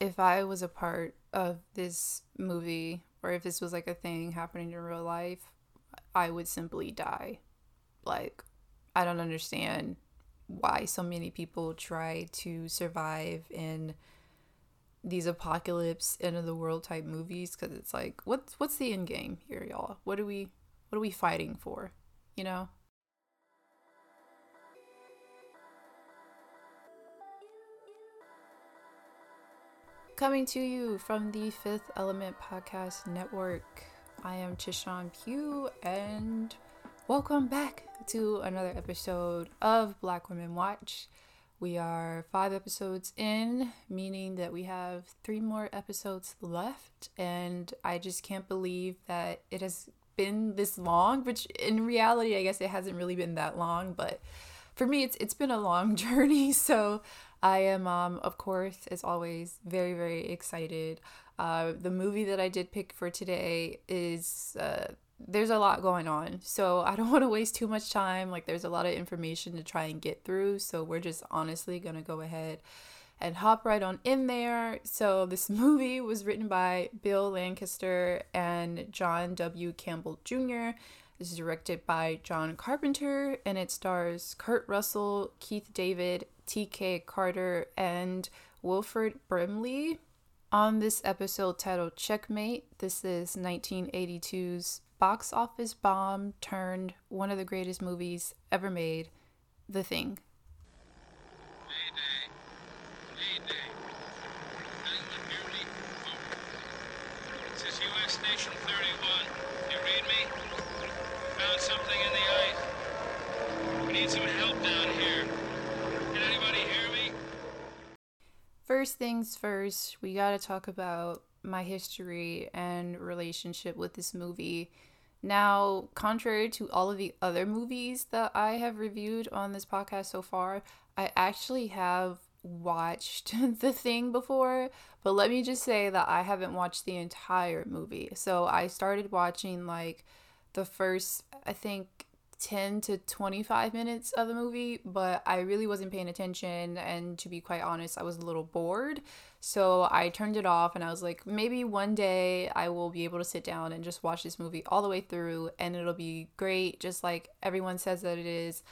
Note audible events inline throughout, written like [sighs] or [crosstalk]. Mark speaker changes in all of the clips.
Speaker 1: if I was a part of this movie or if this was like a thing happening in real life, I would simply die. Like, I don't understand why so many people try to survive in these apocalypse end of the world type movies because it's like what's what's the end game here y'all? What are we what are we fighting for? You know Coming to you from the Fifth Element Podcast Network, I am Chishan Pugh, and welcome back to another episode of Black Women Watch. We are five episodes in, meaning that we have three more episodes left, and I just can't believe that it has been this long, which in reality, I guess it hasn't really been that long, but for me, it's it's been a long [laughs] journey. So I am, um, of course, as always, very, very excited. Uh, the movie that I did pick for today is uh, there's a lot going on, so I don't [laughs] want to waste too much time. Like, there's a lot of information to try and get through, so we're just honestly gonna go ahead and hop right on in there. So, this [laughs] movie was written by Bill Lancaster and John W. Campbell Jr. This is directed by John Carpenter and it stars Kurt Russell, Keith David, T.K. Carter, and Wilford Brimley. On this episode titled Checkmate, this is 1982's box office bomb turned one of the greatest movies ever made, The Thing. Station 31. You read me? Something in the ice. We need some help down here. First things first, we got to talk about my history and relationship with this movie. Now, contrary to all of the other movies that I have reviewed on this podcast so far, I actually have watched [laughs] The Thing before, but let me just say that I haven't watched the entire movie. So I started watching like the first, I think, 10 to 25 minutes of the movie, but I really wasn't paying attention. And to be quite honest, I was a little bored. So I turned it off and I was like, maybe one day I will be able to sit down and just watch this movie all the way through and it'll be great, just like everyone says that it is.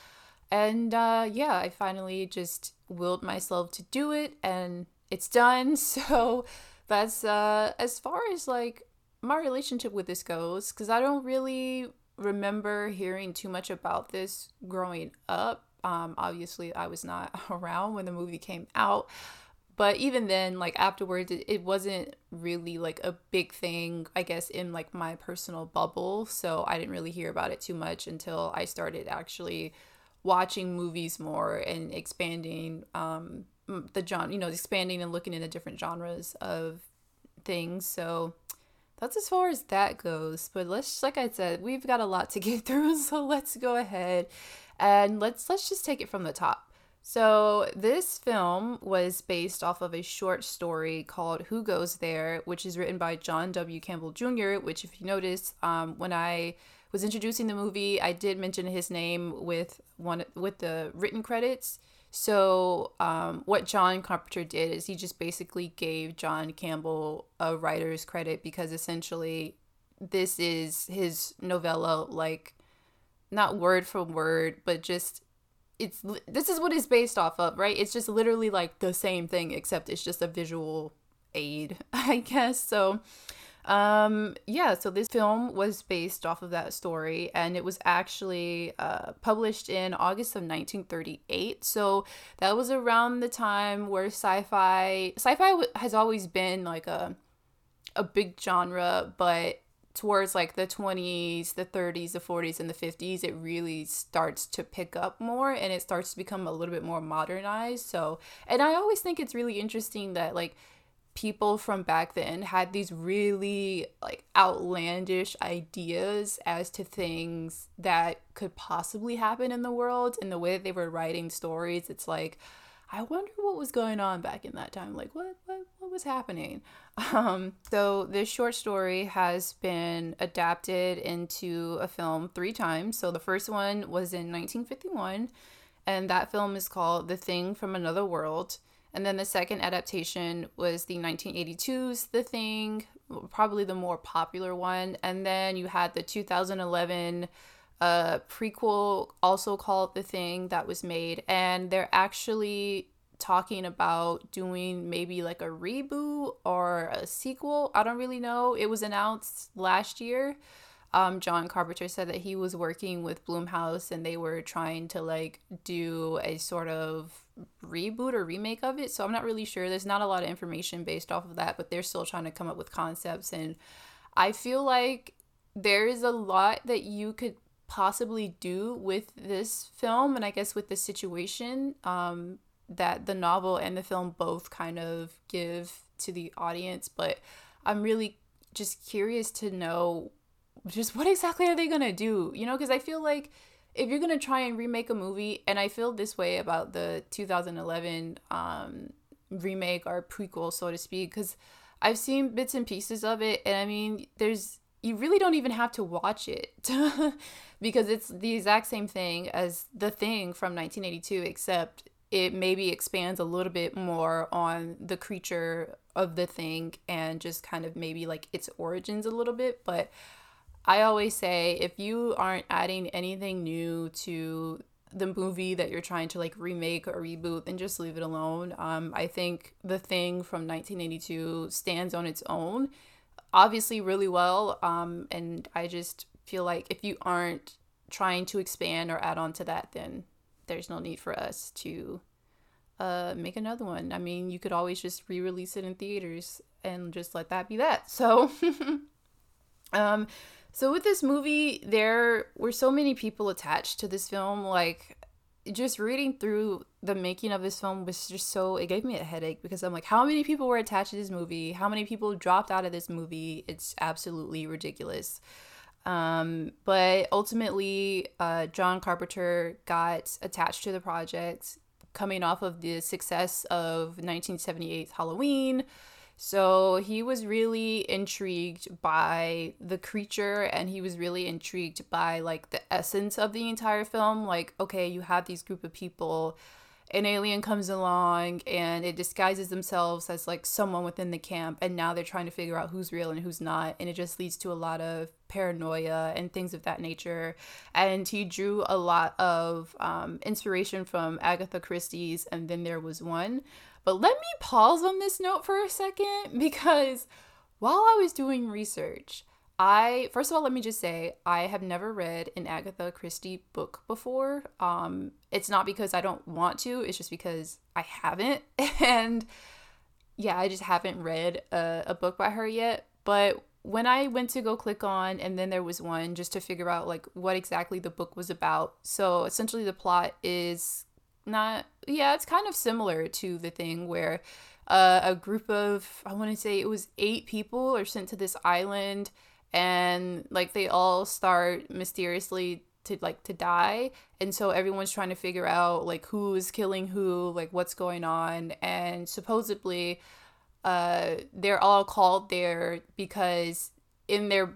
Speaker 1: And uh, yeah, I finally just willed myself to do it and it's done. [laughs] So that's uh, as far as like my relationship with this goes, because I don't really remember hearing too much about this growing up. Um, obviously, I was not [laughs] around when the movie came out. But even then, like afterwards, it, it wasn't really like a big thing, I guess, in like my personal bubble. So I didn't really hear about it too much until I started actually watching movies more and expanding um, the genre, you know, expanding and looking into different genres of things. So that's as far as that goes. But let's, like I said, we've got a lot to [laughs] get through, so let's go ahead and let's let's just take it from the top. So this film was based off of a short story called "Who Goes There," which is written by John W. Campbell Jr. Which, if you notice, um, when I was introducing the movie, I did mention his name with one with the written credits. So, um, what John Carpenter did is he just basically gave John Campbell a writer's credit because essentially this is his novella, like not word for word, but just it's this is what it's based off of, right? It's just literally like the same thing, except it's just a visual aid, [laughs] I guess. So, um, yeah, so this film was based off of that story, and it was actually uh, published in August of 1938. So that was around the time where sci-fi sci-fi w- has always been like a a big genre, but towards like the 20s, the 30s, the 40s, and the 50s, it really starts to pick up more and it starts to become a little bit more modernized. So, and I always think it's really interesting that like people from back then had these really like outlandish ideas as to things that could possibly happen in the world. And the way that they were writing stories it's like i wonder what was going on back in that time. Like what what, what was happening? [laughs] Um so this short story has been adapted into a film three times. So the first one was in 1951 and that film is called the thing from another world And then the second adaptation was the 1982's The Thing, probably the more popular one. And then you had the 2011 uh, prequel, also called The Thing, that was made. And they're actually talking about doing maybe like a reboot or a sequel. I don't really know. It was announced last year. Um, John Carpenter said that he was working with Blumhouse and they were trying to like do a sort of reboot or remake of it. So I'm not really sure. There's not a lot of information based off of that, but they're still trying to come up with concepts. And I feel like there is a lot that you could possibly do with this film and I guess with the situation. Um, that the novel and the film both kind of give to the audience, but I'm really just curious to know just what exactly are they going to do? You know, because I feel like if you're going to try and remake a movie, and I feel this way about the 2011 um, remake or prequel, so to speak, because I've seen bits and pieces of it, and I mean, there's you really don't even have to watch it [laughs] because it's the exact same thing as the thing from 1982 except it maybe expands a little bit more on the creature of the thing and just kind of maybe like its origins a little bit. But I always say if you aren't adding anything new to the movie that you're trying to like remake or reboot, then just leave it alone. Um, I think the thing from 1982 stands on its own, obviously really well. Um, and I just feel like if you aren't trying to expand or add on to that, then there's no need for us to uh, make another one. I mean, you could always just re-release it in theaters and just let that be that. So, [laughs] um, so with this movie, there were so many people attached to this film. Like, just reading through the making of this film was just so it gave me a headache because I'm like, how many people were attached to this movie? How many people dropped out of this movie? It's absolutely ridiculous. Um, but ultimately, uh, John Carpenter got attached to the project coming off of the success of 1978's Halloween. So he was really intrigued by the creature and he was really intrigued by like the essence of the entire film. Like, okay, you have these group of people an alien comes along and it disguises themselves as like someone within the camp and now they're trying to figure out who's real and who's not and it just leads to a lot of paranoia and things of that nature and he drew a lot of um, inspiration from agatha christie's and then there was one but let me pause on this note for a second because while i was doing research I first of all, let me just say I have never read an Agatha Christie book before. Um, it's not because I don't want to; it's just because I haven't, [laughs] and yeah, I just haven't read a, a book by her yet. But when I went to go click on, and then there was one just to figure out like what exactly the book was about. So essentially, the plot is not yeah, it's kind of similar to the thing where uh, a group of I want to say it was eight people are sent to this island and like they all start mysteriously to like to die. And so everyone's trying to figure out like who is killing who like what's going on. And supposedly uh they're all called there because in their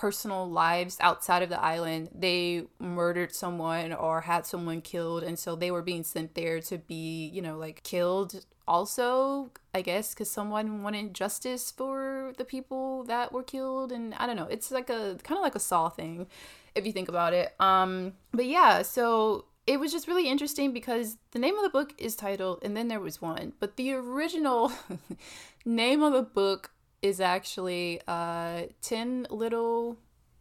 Speaker 1: personal lives outside of the island. They murdered someone or had someone killed and so they were being sent there to be you know like killed also i guess because someone wanted justice for the people that were killed and i don't know. It's like a kind of like a saw thing if you think about it. Um but yeah so it was just really interesting because the name of the book is titled and then there was one but the original [laughs] name of the book is actually uh 10 little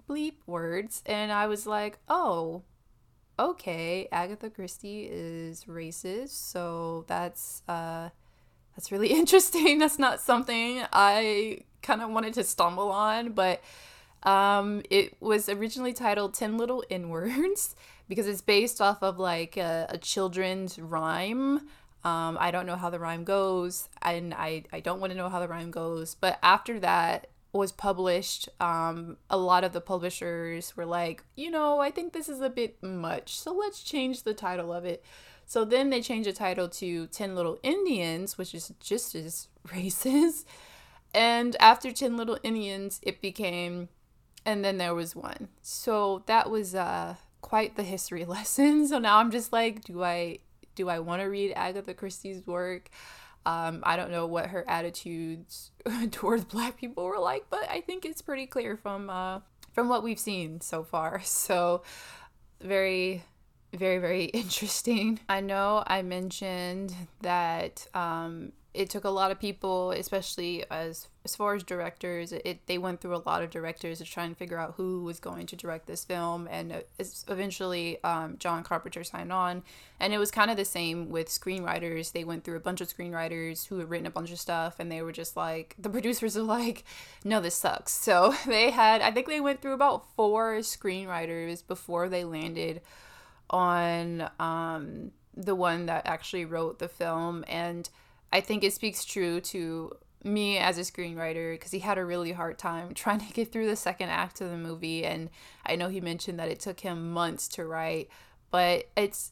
Speaker 1: bleep words and i was like oh okay agatha christie is racist so that's uh that's really [laughs] interesting. That's not something I kind of wanted to stumble on, but um, it was originally titled 10 Little N Words [laughs] because it's based off of like a, a children's rhyme. Um, I don't know how the rhyme goes, and I, I don't want to know how the rhyme goes. But after that was published, um, a lot of the publishers were like, you know, I think this is a bit much, so let's change the title of it. So then they changed the title to 10 Little Indians, which is just as [laughs] racist. And after 10 Little Indians, it became, and then there was one. So that was uh, quite the history [laughs] lesson. So now I'm just like, do I do I want to read Agatha Christie's work? Um, I don't know what her attitudes [laughs] towards black people were like, but I think it's pretty clear from uh, from what we've seen so far. [laughs] So very very very [laughs] interesting. I know I mentioned that um, it took a lot of people, especially as as far as directors. It they went through a lot of directors to try and figure out who was going to direct this film, and eventually um, John Carpenter signed on. And it was kind of the same with screenwriters. They went through a bunch of screenwriters who had written a bunch of stuff, and they were just like the [laughs] producers are like, "No, this sucks." So [laughs] they had, I think they went through about four screenwriters before they landed on um, the one that actually wrote the film and I think it speaks true to me as a screenwriter because he had a really hard time [laughs] trying to get through the second act of the movie and i know he mentioned that it took him months to write but it's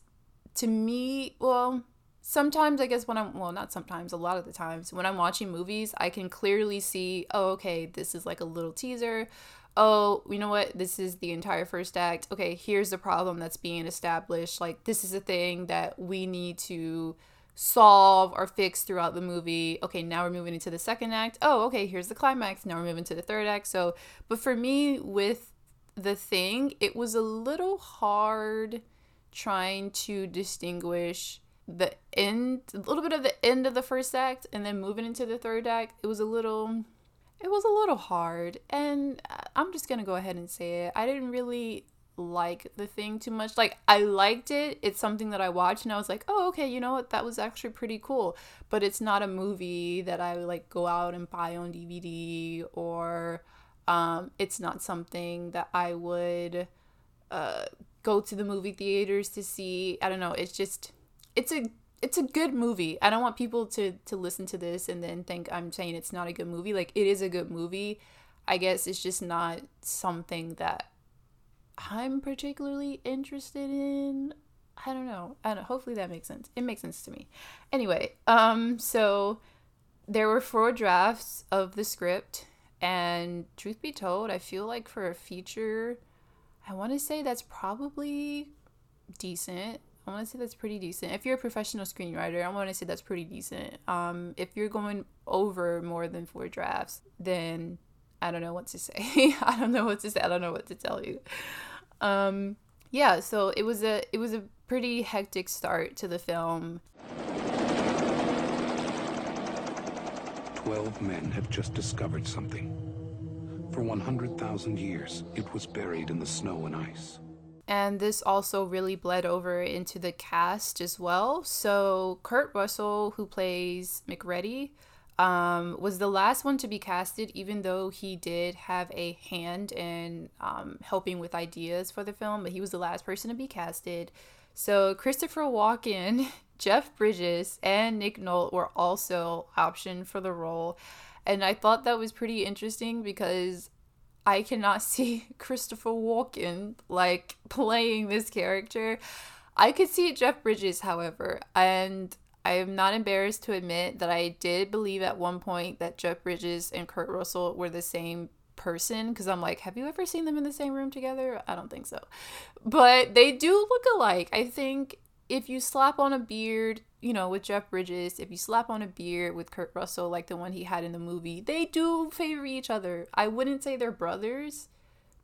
Speaker 1: to me well sometimes i guess when i'm well not sometimes a lot of the times when i'm watching movies i can clearly see oh okay this is like a little teaser. Oh you know what? This is the entire first act. Okay here's the problem that's being established. Like this is a thing that we need to solve or fix throughout the movie. Okay, now we're moving into the second act. Oh, okay, here's the climax. Now we're moving to the third act. So, but for me with the thing, it was a little hard trying to distinguish the end, a little bit of the end of the first act and then moving into the third act. It was a little it was a little hard and uh, I'm just going to go ahead and say it. I didn't really like the thing too much. Like I liked it. It's something that I watched and I was like, "Oh, okay, you know what? That was actually pretty cool." But it's not a movie that I like go out and buy on DVD or um it's not something that I would uh go to the movie theaters to see. I don't know. It's just it's a it's a good movie. I don't want people to to listen to this and then think I'm saying it's not a good movie. Like it is a good movie. I guess it's just not something that I'm particularly interested in. I don't know. I don't, hopefully that makes sense. It makes sense to me. Anyway, um, so there were four drafts of the script, and truth be told, I feel like for a feature, I want to say that's probably decent. I want to say that's pretty decent. If you're a professional screenwriter, I want to say that's pretty decent. Um, if you're going over more than four drafts, then I don't know what to say. [laughs] I don't know what to say. I don't know what to tell you. Um, yeah, so it was a it was a pretty hectic start to the film.
Speaker 2: Twelve men have just discovered something. For 100,000 years, it was buried in the snow and ice.
Speaker 1: And this also really bled over into the cast as well. So, Kurt Russell, who plays MacReady, um, was the last one to be casted, even though he did have a hand in um, helping with ideas for the film, but he was the last person to be casted. So Christopher Walken, [laughs] Jeff Bridges, and Nick Nolte were also optioned for the role. And I thought that was pretty interesting because I cannot [laughs] see Christopher Walken like playing this character. I could see Jeff Bridges, however, and I am not embarrassed to admit that I did believe at one point that Jeff Bridges and Kurt Russell were the same person because I'm like, have you ever seen them in the same room together? I don't think so. But they do look alike. I think if you slap on a beard, you know, with Jeff Bridges, if you slap on a beard with Kurt Russell, like the one he had in the movie, they do favor each other. I wouldn't say they're brothers,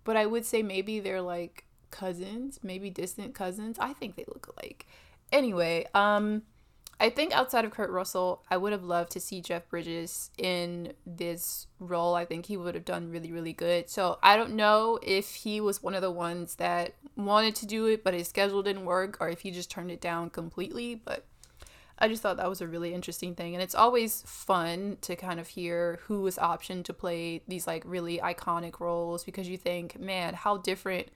Speaker 1: but I would say maybe they're like cousins, maybe distant cousins. I think they look alike. Anyway, um, I think outside of Kurt Russell, I would have loved to see Jeff Bridges in this role. I think he would have done really, really good. So I don't know if he was one of the ones that wanted to do it, but his schedule didn't work, or if he just turned it down completely. But I just thought that was a really interesting thing. And it's always fun to kind of hear who was optioned to play these like really iconic roles because you think, man, how different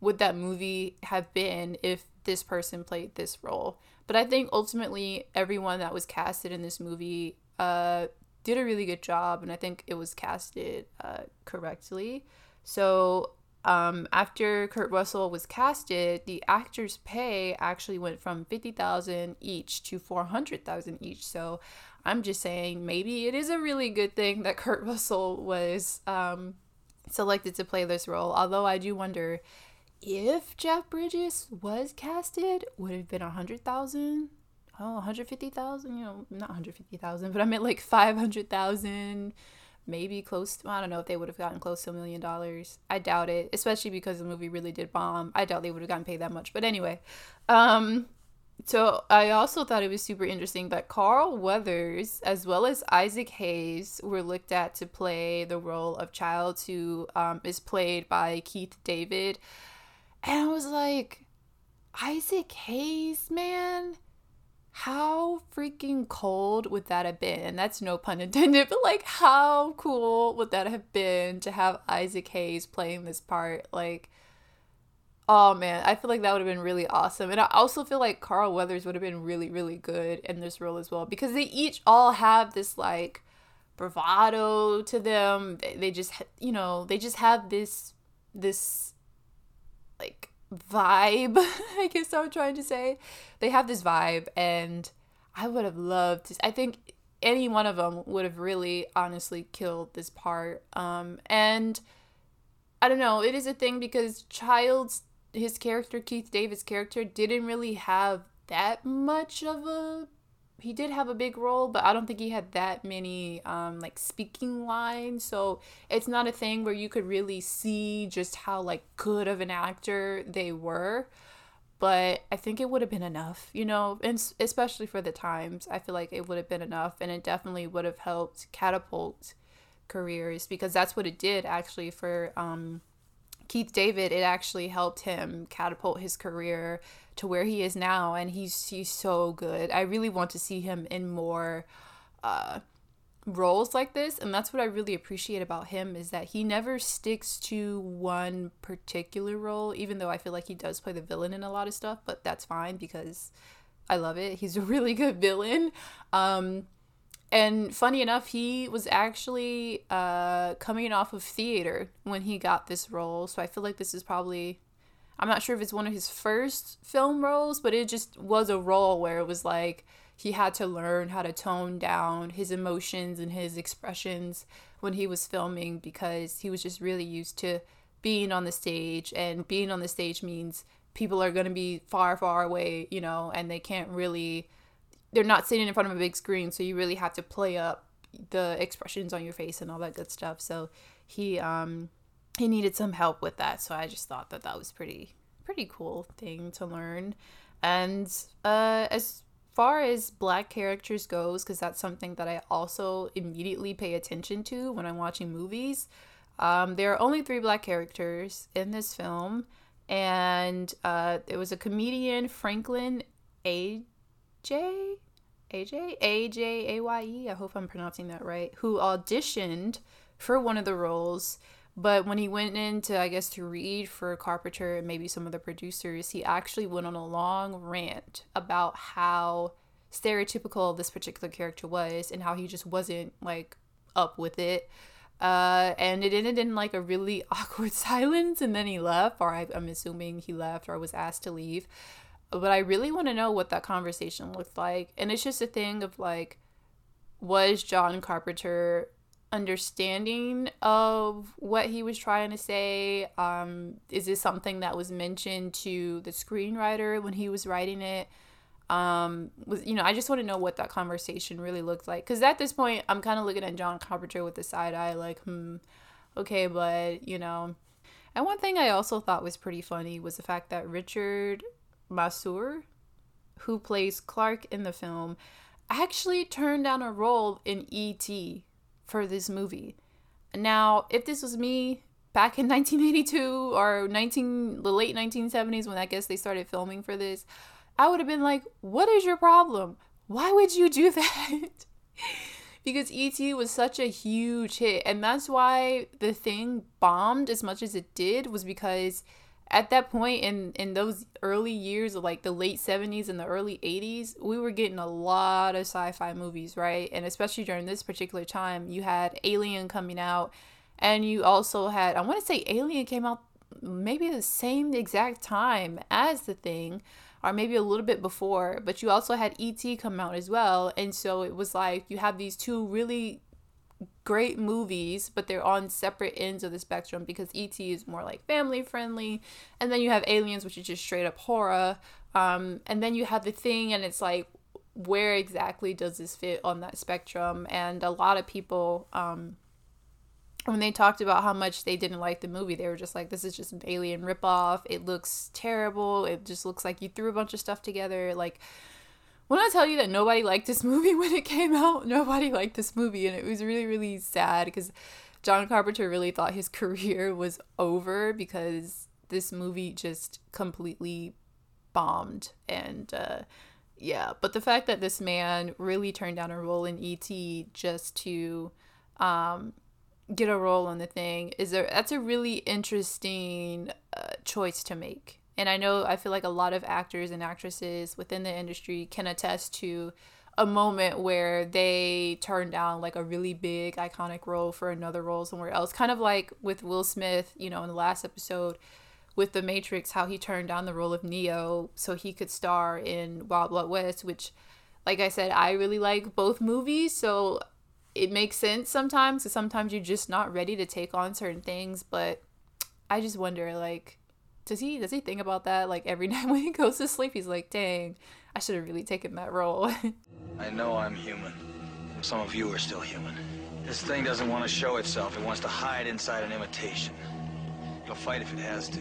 Speaker 1: would that movie have been if this person played this role? But I think ultimately everyone that was casted in this movie uh, did a really good job, and I think it was casted uh, correctly. So um, after Kurt Russell was casted, the actors' pay actually went from fifty thousand each to four hundred thousand each. So I'm just saying maybe it is a really good thing that Kurt [laughs] Russell was um, selected to play this role. Although I do wonder if Jeff Bridges was casted, would have been a hundred thousand, oh 150,000, you know, not 150,000, but I meant like 500,000 maybe close to, I don't know if they would have gotten close to a million dollars. I doubt it, especially because the movie really did bomb. I doubt they would have gotten paid that much. But anyway, um so I also thought it was super interesting that Carl Weathers as well as Isaac Hayes were looked at to play the role of Childs who um, is played by Keith David. And I was like, Isaac Hayes, man, how freaking cold would that have been? And that's no pun intended, but like, how cool would that have been to have Isaac Hayes playing this part? Like, oh man, I feel like that would have been really awesome. And I also feel like Carl Weathers would have been really, really good in this role as well because they each all have this like bravado to them. They, they just, you know, they just have this, this like vibe, [laughs] I guess I'm trying to say. They have this vibe, and I would have loved to. I think any one of them would have really honestly killed this part. Um, and I don't know, it is a thing because Childs, his character, Keith David's character, didn't really have that much of a he did have a big role, but I don't think he had that many um, like speaking lines. So it's not a thing where you could really see just how like good of an actor they were. But I think it would have been enough, you know, and especially for the times. I feel like it would have been enough, and it definitely would have helped catapult careers because that's what it did actually for um, Keith David. It actually helped him catapult his career to where he is now and he's he's so good. I really want to see him in more uh roles like this and that's what I really appreciate about him is that he never sticks to one particular role even though I feel like he does play the villain in a lot of stuff, but that's fine because I love it. He's a [laughs] really good villain. Um and funny enough, he was actually uh, coming off of theater when he got this role. So I feel like this is probably I'm not sure if it's one of his first film roles, but it just was a role where it was like he had to learn how to tone down his emotions and his expressions when he was filming because he was just really used to being on the stage and being on the stage means people are going to be far far away, you know, and they can't really they're not sitting in front of a big screen, so you really have to play up the expressions on your face and all that good stuff. So he um he needed some help with that so i just thought that that was pretty pretty cool thing to learn. And uh as far as black characters goes because that's something that i also immediately pay attention to when i'm watching movies um, there are only three black characters in this film and uh, it was a comedian franklin aj aj aj-a-j-a-y-e i hope i'm pronouncing that right. Who auditioned for one of the roles but when he went in to, I guess, to read for Carpenter and maybe some of the producers, he actually went on a long rant about how stereotypical this particular character was and how he just wasn't like up with it. Uh, and it ended in like a really [laughs] awkward silence, and then he left, or I, I'm assuming he left or was asked to leave. But I really want to know what that conversation looked like. And it's just a thing of like, was John Carpenter understanding of what he was trying to say? Um, is this something that was mentioned to the screenwriter when he was writing it? Um, was you know, I just want to know what that conversation really looked like because at this point, I'm kind of looking at John Carpenter with the side eye, like, hmm, okay, but you know. And one thing I also thought was pretty funny was the fact that Richard Masur, who plays Clark in the film, actually turned down a role in E.T for this movie. Now, if this was me back in [laughs] 1982 or 19 the late 1970s when I guess they started filming for this, I would have been like, "What is your problem? Why would you do [laughs] that?" because E.T. was such a huge hit, and that's why the thing bombed as much as it did was because at that point in in those early years of like the late 70s and the early 80s we were getting a lot of sci-fi movies right? And especially during this particular time you had alien coming out and you also had i want to say alien came out maybe the same exact time as the thing or maybe a little bit before but you also had et come out as well and so it was like you have these two really great movies, but they're on separate ends of the spectrum because ET is more like family friendly, and then you have Aliens, which is just straight up horror. Um, and then you have the thing, and it's like where exactly does this fit on that spectrum? And a lot of people, um, when they talked about how much they didn't like the movie, they were just like, "This is just an alien ripoff. It looks terrible. It just looks like you threw a bunch of stuff together." Like, when I tell you that nobody liked this [laughs] movie when it came out, nobody liked this movie, and it was really, really sad because John Carpenter really thought his [laughs] career was over because this movie just completely bombed and. Uh, yeah, but the fact that this man really turned down a role in ET just to um, get a role on the thing is a that's a really interesting uh, choice to make. And I know I feel like a lot of actors and actresses within the industry can attest to a moment where they turned down like a really big iconic role for another role somewhere else. Kind of like with Will Smith, you know, in the last episode with The Matrix, how he turned down the role of Neo so he could star in Wild Wild West, which, like I said, I really like both movies. So it makes sense sometimes sometimes you're just not ready to take on certain things. But I just wonder, like, does he does he think about that like every [laughs] night when he goes to sleep? He's like, dang, I should have really taken that role. [laughs]
Speaker 3: I know I'm human. Some of you are still human. This thing doesn't want to show itself. It wants to hide inside an imitation. It'll fight if it has to,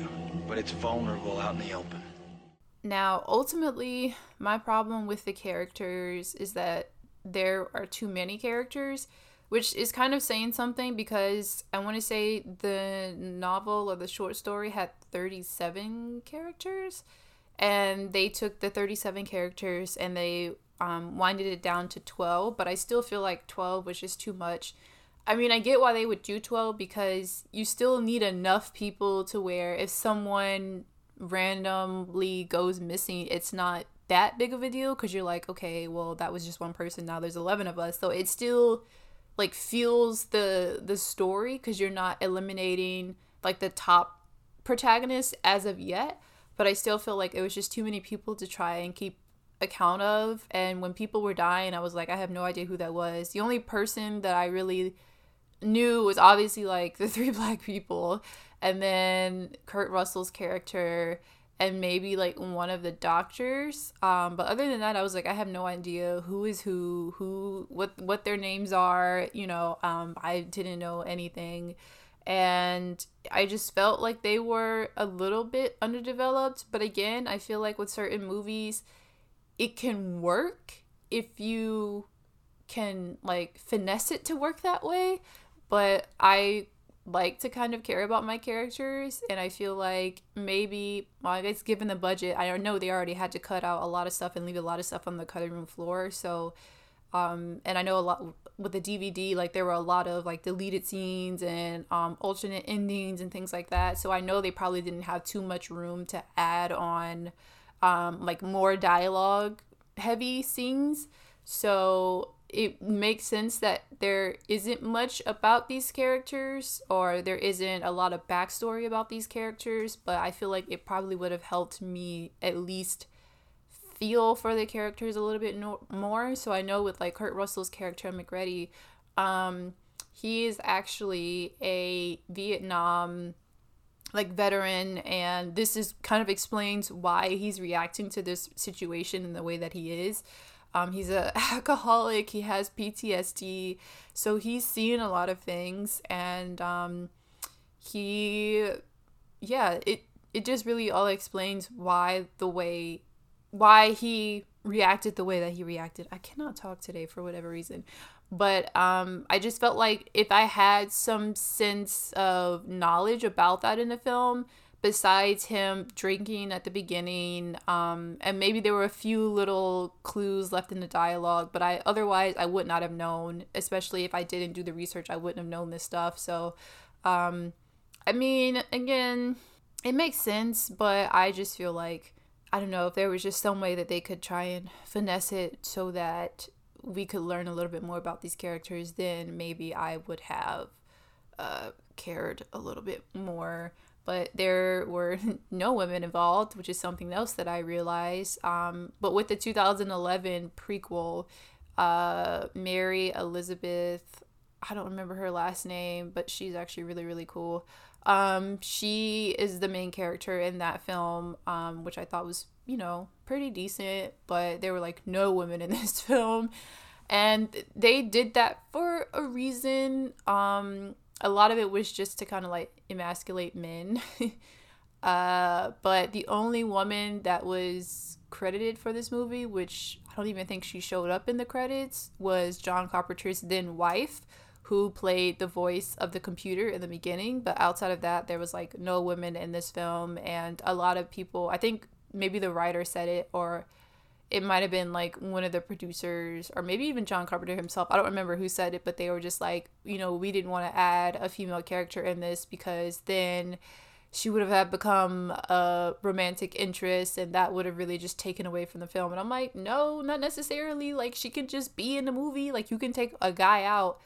Speaker 3: but it's vulnerable out in the open.
Speaker 1: Now, ultimately, my problem with the characters is that there are too many characters, which is kind of saying something because I want to say the novel or the short story had 37 characters, and they took the 37 characters and they um, winded it down to 12, but I still feel like 12 was just too much I mean, I get why they would do 12 because you still need enough people to where if someone randomly goes missing, it's not that big of a deal because you're like, okay, well, that was just one person. Now there's 11 of us. So it still like fuels the the story because you're not eliminating like the top protagonist as of yet. But I still feel like it was just too many people to try and keep account of. And when people were dying, I was like, I have no idea who that was. The only person that I really knew was obviously like [laughs] the three black people and then Kurt Russell's character and maybe like one of the doctors um but other than that I was like I have no idea who is who who what what their names are you know um I didn't know anything. And I just felt like they were a little bit underdeveloped but again I feel like with certain movies it can work if you can like finesse it to work that way. But I like to kind of care about my characters and I feel like maybe well I guess given the budget I don't know they already had to cut out a lot of stuff and leave a lot of stuff on the cutting room floor so um and I know a lot with the DVD like there were a lot of like deleted scenes and um alternate endings and things like that so I know they probably didn't have too much room to add on um like more dialogue heavy scenes so it makes sense that there isn't much about these characters or there isn't a lot of backstory about these characters, but I feel like it probably would have helped me at least feel for the characters a little bit no- more. So I know with like Kurt Russell's character MacReady, um, he is actually a Vietnam like veteran and this is kind of explains why he's reacting to this situation in the way that he is um, he's a [laughs] alcoholic. He has PTSD, so he's seen a lot of things, and um, he, yeah, it it just really all explains why the way, why he reacted the way that he reacted. I cannot talk today for whatever reason, but um, I just felt like if I had some sense of knowledge about that in the film, besides him drinking at the beginning um, and maybe there were a few little clues left in the dialogue but i otherwise i would not have known especially if i didn't do the research i wouldn't have known this stuff. So um, i mean again it makes sense but i just feel like i don't know if there was just some way that they could try and finesse it so that we could learn a little bit more about these characters then maybe i would have uh, cared a little bit more but there were [laughs] no women involved, which is something else that I realized. Um, but with the 2011 prequel, uh, Mary Elizabeth, I don't remember her last name, but she's actually really, really cool. Um, she is the main character in that film, um, which I thought was, you know, pretty decent, but there were like no women in [laughs] this film. And they did that for a reason. Um, a lot of it was just to kind of like emasculate men. [laughs] uh, but the only woman that was credited for this movie, which I don't even think she showed up in the credits, was John Carpenter's then wife, who played the voice of the computer in the beginning. But outside of that, there was like no women in this film, and a lot of people. I think maybe the writer said it, or it might have been like one of the producers, or maybe even John Carpenter himself. I don't remember who said it, but they were just like, you know, we didn't want to add a female character in this because then she would have had become a romantic interest and that would have really just taken away from the film and i'm like no not necessarily like she can just be in the movie like you can take a guy out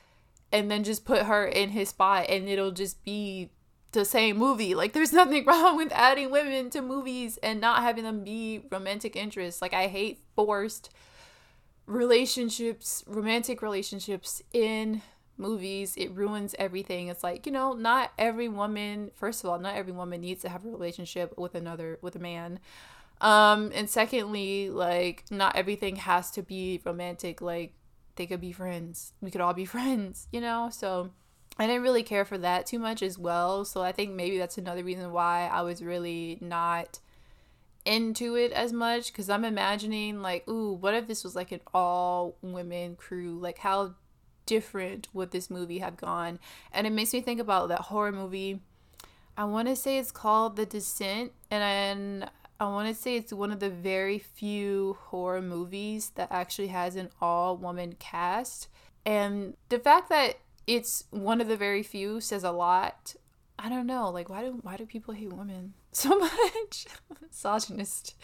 Speaker 1: and then just put her in his spot and it'll just be the same movie. Like there's [laughs] nothing wrong with adding women to movies and not having them be romantic interests. Like i hate forced relationships romantic relationships in movies. It ruins everything. It's like you know not every woman first of all not every woman needs to have a relationship with another with a man. Um and secondly like not everything has to be romantic. Like they could be friends. We could all be [laughs] friends you know? So i didn't really care for that too much as well so i think maybe that's another reason why i was really not into it as much because i'm imagining like ooh what if this was like an all women crew like how different would this movie have gone? And it makes me think about that horror movie. I want to say it's called The Descent, and I want to say it's one of the very few horror movies that actually has an all woman cast. And the fact that it's one of the very few says a lot. I don't know, like why do why do people hate women [laughs] so much? Misogynist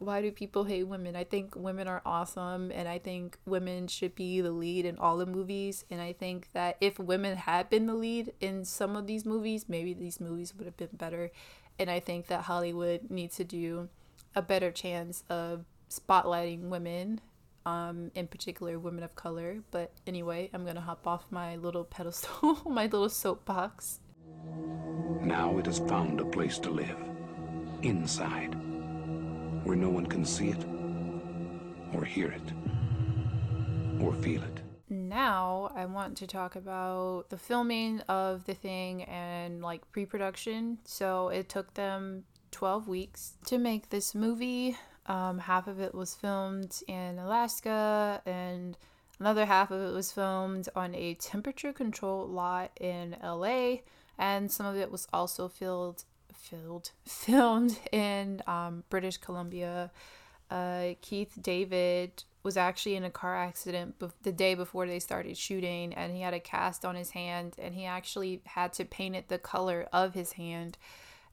Speaker 1: why do people hate women? I think women are awesome and I think women should be the lead in all the movies. And I think that if women had been the lead in some of these movies, maybe these movies would have been better. And I think that Hollywood needs to do a better chance of spotlighting women, um, in particular women of color. But anyway, I'm gonna hop off my little pedestal, [laughs] my little soapbox.
Speaker 2: Now it has found a place to live. Inside where no one can see it, or hear it, or feel it.
Speaker 1: Now, I want to talk about the filming of the thing and like pre production. So, it took them 12 weeks to make this movie. Um, half of it was filmed in Alaska, and another half of it was filmed on a temperature control lot in LA, and some of it was also filmed filmed [laughs] filmed in um, British Columbia. Uh, Keith David was actually in a car accident be- the day before they started shooting, and he had a cast on his hand, and he actually had to paint it the color of his hand.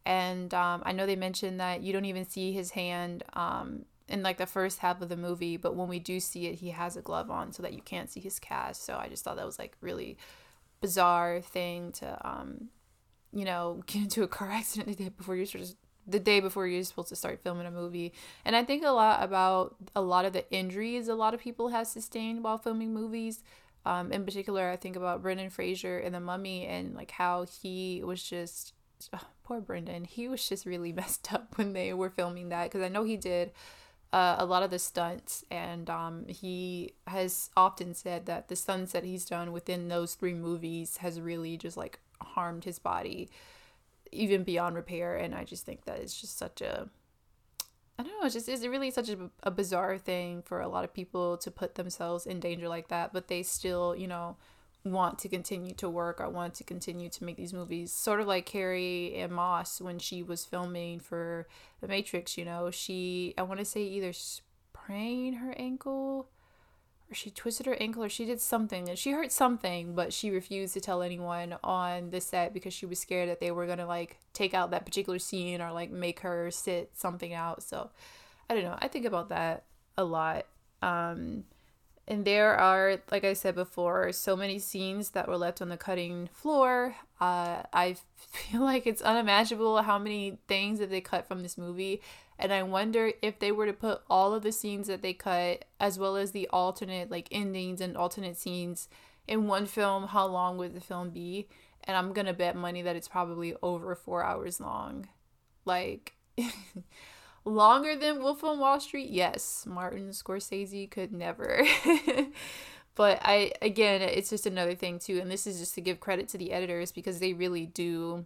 Speaker 1: And um, I know they mentioned that you don't even see his hand um, in like the first half of the movie, but when we do see it, he has a glove on so that you can't see his cast. So I just thought that was like really bizarre thing to um, you know, [laughs] get into a car accident the day before you're supposed the day before you're supposed to start filming a movie. And I think a lot about a lot of the injuries a lot of people have sustained while filming movies. Um, in particular, I think about Brendan Fraser in The Mummy and like how he was just oh, poor Brendan. He was just really [laughs] messed up when they were filming that because I know he did uh, a lot of the stunts, and um, he has often said that the stunts that he's done within those three movies has really just like harmed his body even beyond repair and i just think that it's just such a i don't know it's just it's really such a, a bizarre thing for a lot of people to put themselves in danger like that but they still you know want to continue to work I want to continue to make these movies. Sort of like Carrie-Anne Moss when she was filming for the matrix you know? She i want to say either sprained her ankle or she twisted her ankle or she did something. And she hurt something but she refused to tell anyone on the set because she was scared that they were going to like take out that particular scene or like make her sit something out. So i don't know. I think about that a lot. Um and there are like i said before so many scenes that were left on the cutting floor uh, i [laughs] feel like it's unimaginable how many things that they cut from this movie and I wonder if they were to put all of the scenes that they cut, as well as the alternate like endings and alternate scenes in one film, how long would the film be? And I'm gonna bet money that it's probably over four hours long. Like [laughs] longer than Wolf on Wall Street? Yes, Martin Scorsese could never. [laughs] but I again, it's just another thing too, and this is just to give credit to the editors because they really do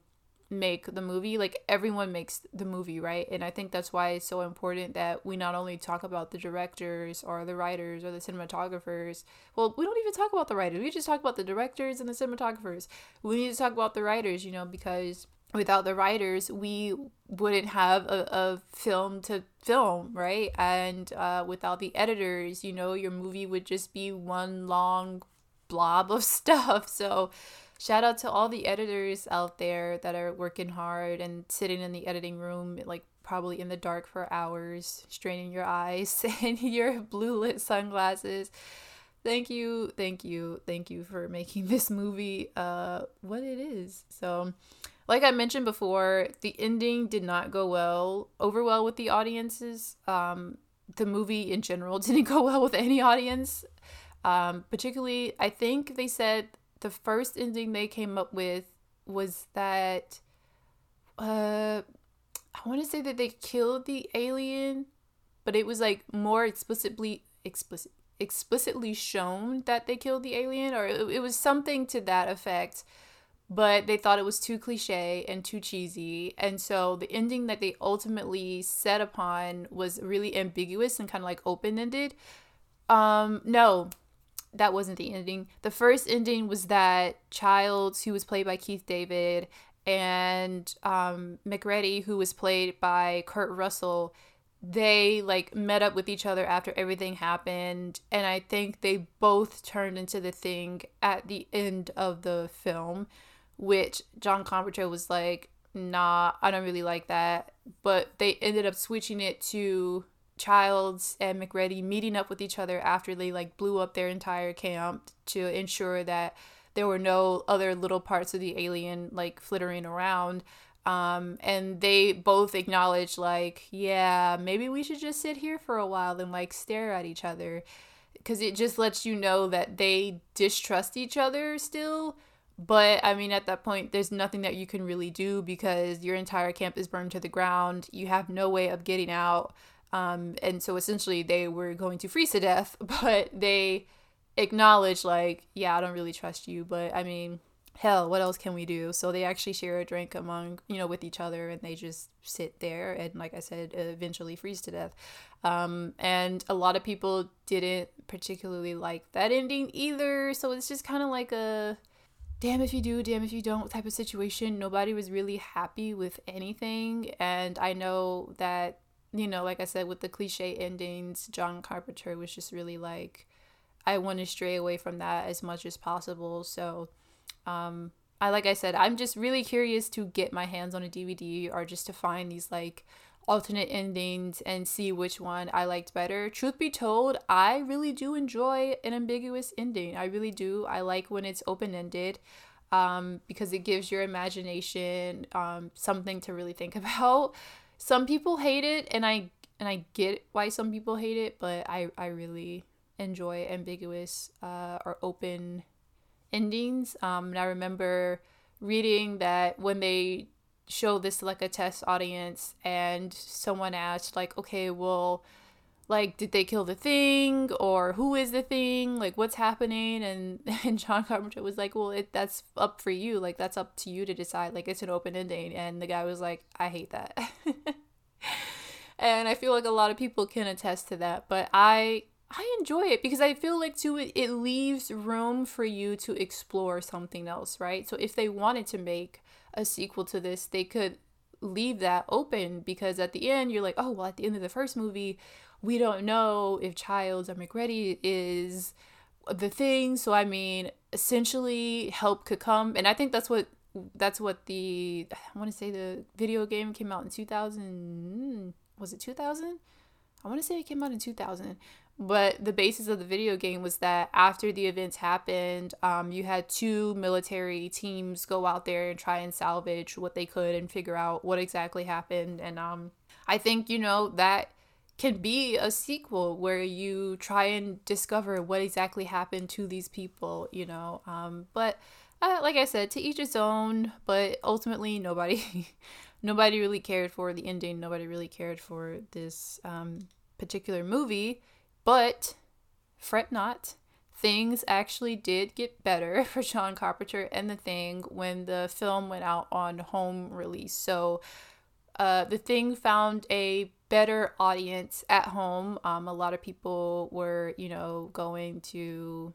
Speaker 1: make the movie. Like everyone makes the movie right? And i think that's why it's so important that we not only talk about the directors or the writers or the cinematographers. Well we don't even talk about the writers. We just talk about the directors and the cinematographers. We need to talk about the writers you know because without the writers we wouldn't have a, a film to film right? And uh, without the editors you know your movie would just be one long blob of [laughs] stuff. So shout out to all the editors out there that are working hard and sitting in the editing room like probably in the dark for hours straining your eyes [laughs] and your blue lit sunglasses. Thank you thank you thank you for making this movie uh what it is. So like i mentioned before the ending did not go well over well with the audiences. Um the movie in general [laughs] didn't go well with any audience. Um particularly i think they said the first ending they came up with was that uh I want to say that they killed the alien, but it was like more explicitly explicit explicitly shown that they killed the alien or it, it was something to that effect but they thought it was too cliche and too cheesy. And so the ending that they ultimately set upon was really ambiguous and kind of like open ended. Um, no, that wasn't the ending. The first ending was that Childs, who was played by Keith David, and um, MacReady, who was played by Kurt Russell, they like met up with each other after everything happened, and I think they both turned into the thing at the end of the film, which John Carpenter was like, "Nah, I don't really like that," but they ended up switching it to Childs and MacReady meeting up with each other after they like blew up their entire camp to ensure that there were no other little parts of the alien like flittering around. Um, and they both acknowledged like, yeah, maybe we should just sit here for a while and like stare at each other because it just lets you know that they distrust each other still. But I mean, at that point, there's nothing that you can really do because your entire camp is burned to the ground. You have no way of getting out. Um, and so essentially they were going to freeze to death, [laughs] but they acknowledge like, yeah, I don't really trust you, but I mean, hell, what else can we do? So they actually share a drink among, you know, with each other and they just sit there and like I said, eventually freeze to death. Um, and a lot of people didn't particularly like that ending either. So it's just kind of like a damn if you do, damn if you don't type of situation. Nobody was really happy with anything. And I know that you know, like I said, with the cliche endings, John Carpenter was just really like, I want to stray away from that as much as possible. So, um, I like I said, I'm just really curious to get my hands on a DVD or just to find these like alternate endings and see which one I liked better. Truth be told, I really do enjoy an ambiguous ending. I really do. I like when it's open ended. Um, because it gives your imagination um, something to really think [laughs] about some people hate it and I and I get why some people hate it, but I I really enjoy ambiguous uh, or open endings. Um, and I remember reading that when they show this to like a test audience and someone asked like, okay, well, like did they kill the thing or who is the thing? Like what's happening? [laughs] And and John Carpenter was like, well, it that's up for you. Like that's up to you to decide. Like it's an open ending. And the guy was like, I hate that. [laughs] and I feel like a lot of people can attest to that. But I I enjoy it because I feel like too it, it leaves room for you to explore something else, right? So if they wanted to make a sequel to this, they could leave that open because at the end you're like, oh well at the end of the first movie, we don't know if Childs or MacReady is the thing. So I mean, essentially help could come. And I think that's what that's what the I want to say the video game came out in 2000 was it 2000 I want to say it came out in 2000 but the basis of the video game was that after the events happened um, you had two military teams go out there and try and salvage what they could and figure out what exactly happened and um, I think you know that can be a sequel where you try and discover what exactly happened to these people, you know. Um, but uh, like I said, to each its own. But ultimately, nobody, [laughs] nobody really cared for the ending. Nobody really cared for this um, particular movie. But fret not. Things actually did get better [laughs] for John Carpenter and The Thing when the film went out on home release. So, uh, The Thing found a better audience at home. Um, a lot of people were, you know, going to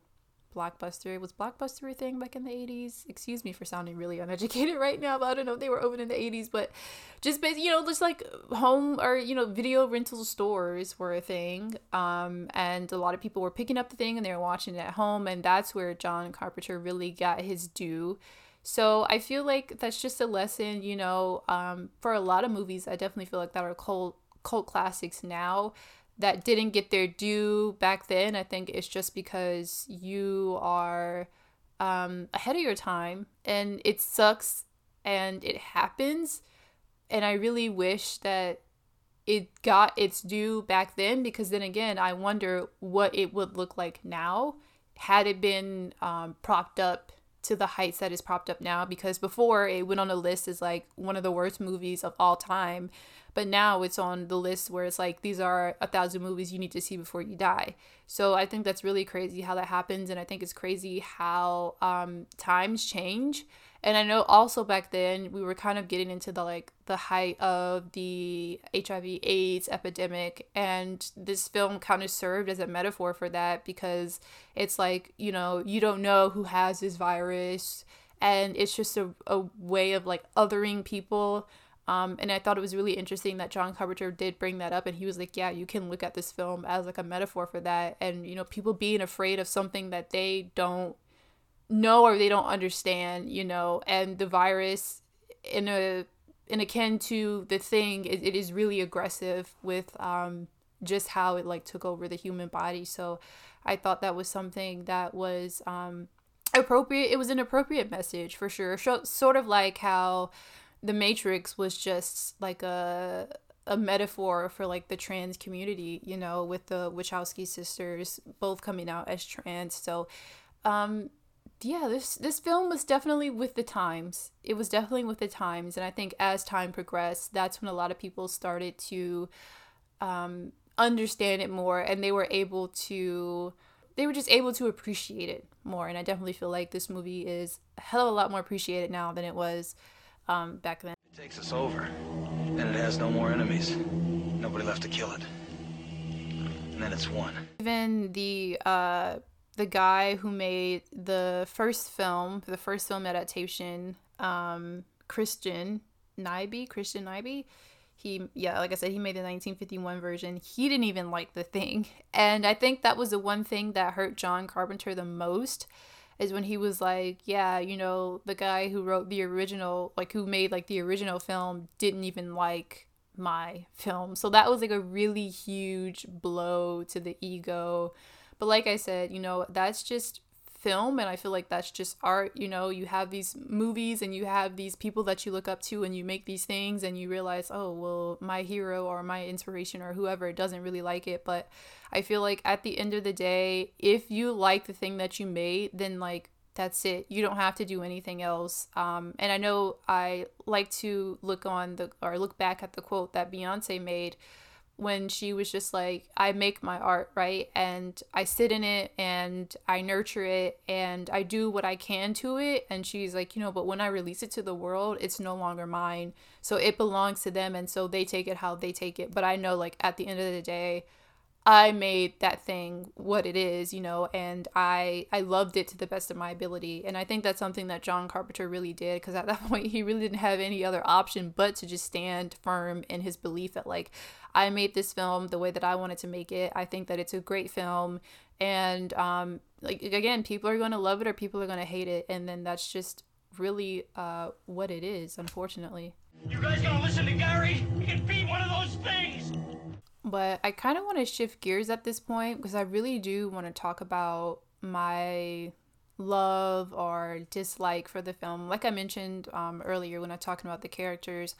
Speaker 1: Blockbuster. Was Blockbuster a thing back in the 80s? Excuse me for sounding really uneducated [laughs] right now, but I don't know if they were open in the 80s, but just basically, you know, just like home or, you know, video rental stores were a thing. Um, and a lot of people were picking up the thing and they were watching it at home. And that's where John Carpenter really got his due. So I feel like that's just a lesson, you know, um, for a lot of movies, I definitely feel like that are cult, cult classics now that didn't get their due back then. I think it's just because you are um, ahead of your time and it sucks and it happens. And I really wish that it got its due back then because then again, I wonder what it would look like now had it been um, propped up to the heights that is propped up now because before it went on a list as like one of the worst movies of all time but now it's on the list where it's like these are a thousand movies you need to see before you die. So i think that's really crazy how that happens and i think it's crazy how um, times change and i know also back then we were kind of getting into the like the height of the hiv aids epidemic and this film kind of served as a metaphor for that because it's like you know you don't know who has this virus and it's just a, a way of like othering people. Um, and I thought it was really interesting that John Carpenter did bring that up, and he was like, "Yeah, you can look at this film as like a metaphor for that, and you know, people being afraid of something that they don't know or they don't understand, you know, and the virus in a in akin to the thing, it, it is really aggressive with um, just how it like took over the human body. So I thought that was something that was um, appropriate. It was an appropriate message for sure. sort of like how the Matrix was just like a a metaphor for like the trans community, you know, with the Wachowski sisters both coming out as trans. So, um, yeah, this this film was definitely with the times. It was definitely with the times, and I think as time progressed, that's when a lot of people started to um, understand it more, and they were able to they were just able to appreciate it more. And I definitely feel like this movie is a hell of a lot more appreciated now than it was um, back then.
Speaker 3: It takes us over, and it has no more enemies. Nobody left to kill it. And then it's won.
Speaker 1: Even the uh, the guy who made the first film, the first film adaptation, um, Christian Nyby, Christian Nyby, he yeah, like I said, he made the 1951 version. He didn't even like the thing, and I think that was the one thing that hurt John Carpenter the most is when he was like, yeah, you know, the guy who wrote the original, like who made like the original film didn't even like my film. So that was like a really huge blow to the ego. But like I said, you know, that's just film and I feel like that's just art, you know, you have these movies and you have these people that you look up to and you make these things and you realize, "Oh, well, my hero or my inspiration or whoever doesn't really like it." But I feel like at the end of the day, if you like the thing that you made, then like that's it. You don't have to do anything else. Um, and I know I like to look on the or look back at the quote that Beyonce made when she was just like, I make my art, right? And I sit in it and I nurture it and I do what I can to it. And she's like, you know, but when I release it to the world, it's no longer mine. So it belongs to them. And so they take it how they take it. But I know, like, at the end of the day, I made that thing what it is, you know, and I I loved it to the best of my ability. And I think that's something that John Carpenter really did because at that [laughs] point he really didn't have any other option but to just stand firm in his belief that like I made this film the way that I wanted to make it. I think that it's a great film and um like again, people are going to love it or people are going to hate it and then that's just really uh what it is, unfortunately.
Speaker 4: You guys going to listen to Gary? He can beat one of those things.
Speaker 1: But I kind of want to shift gears at this point because I really do want to talk about my love or dislike for the film. Like I mentioned um, earlier when I was talking about the characters,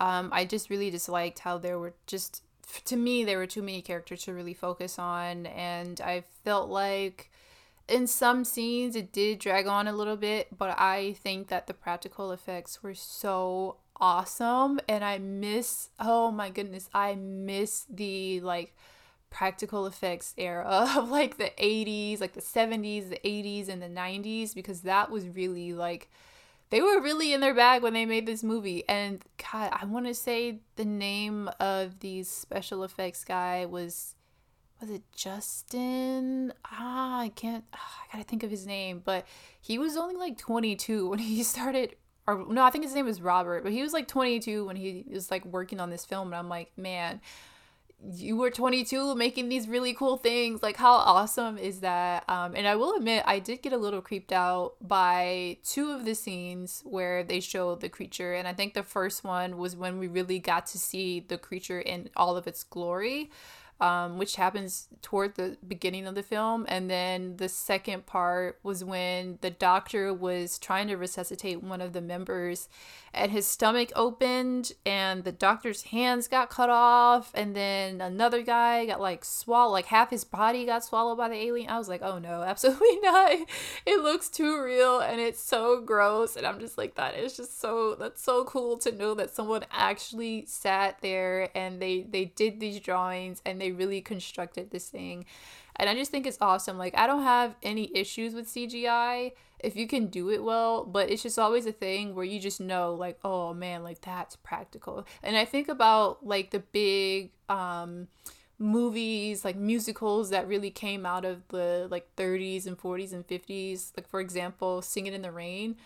Speaker 1: um, I just really disliked how there were just to me there were too many characters to really focus on and I felt like in some scenes it did drag on a little bit, but I think that the practical effects were so awesome and I miss oh my goodness, I miss the like practical effects era [laughs] of like the 80s, like the 70s, the 80s and the 90s because that was really like they were really in their bag when they made this movie and god, I want to say the name of the special effects guy was was it Justin? Ah, I can't. Ah, I gotta think of his name. But he was only like 22 when he [laughs] started. Or no, I think his name was Robert. But he was like 22 when he was like working on this film, and I'm like, man, you were 22 making these really cool things. Like, how awesome is that? Um, and I will admit, I did get a little creeped out by two of the scenes where they show the creature. And I think the first one was when we really got to see the creature in all of its glory um, which happens toward the beginning of the film. And then the second part was when the doctor was trying to resuscitate one of the members, and his stomach opened, and the doctor's hands got cut off, and then another guy got like swallowed, like half his body got swallowed by the alien. I was like, oh no, [laughs] absolutely not. It looks too real, and it's so gross. And I'm just like, that is just so, that's so cool to know that someone actually sat there and they they did these drawings and they they really constructed this thing. And I just think it's awesome. Like, I don't have any issues with CGI if you can do it well, but it's just always a thing where you just know, like, oh man, like that's practical. And I think about like the big, um, movies like musicals that really came out of the like 30s and 40s and 50s like for example singing in the rain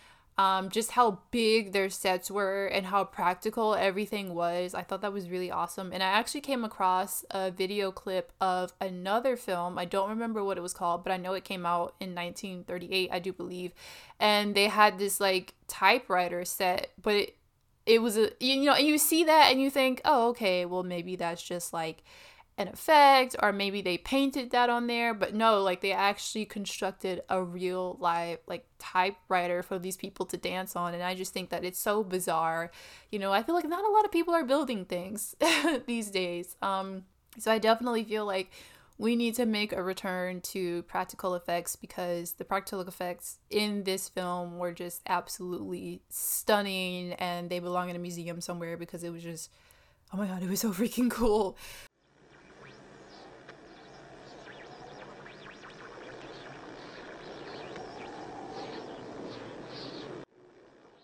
Speaker 1: um, just how big their sets were and how practical everything was. I thought that was really awesome. And I actually came across a video clip of another film. I don't remember what it was called, but I know it came out in 1938, I do believe. And they had this like typewriter set, but it, it was a, you know, and you see that and you think, oh, okay, well, maybe that's just like an effect or maybe they painted that on there but no like they actually constructed a real live like typewriter for these people to dance on and i just think that it's so bizarre. You know i feel like not a lot of people are building things [laughs] these days um so i definitely feel like we need to make a return to practical effects because the practical effects in this film were just absolutely stunning and they belong in a museum somewhere because it was just oh my god it was so freaking cool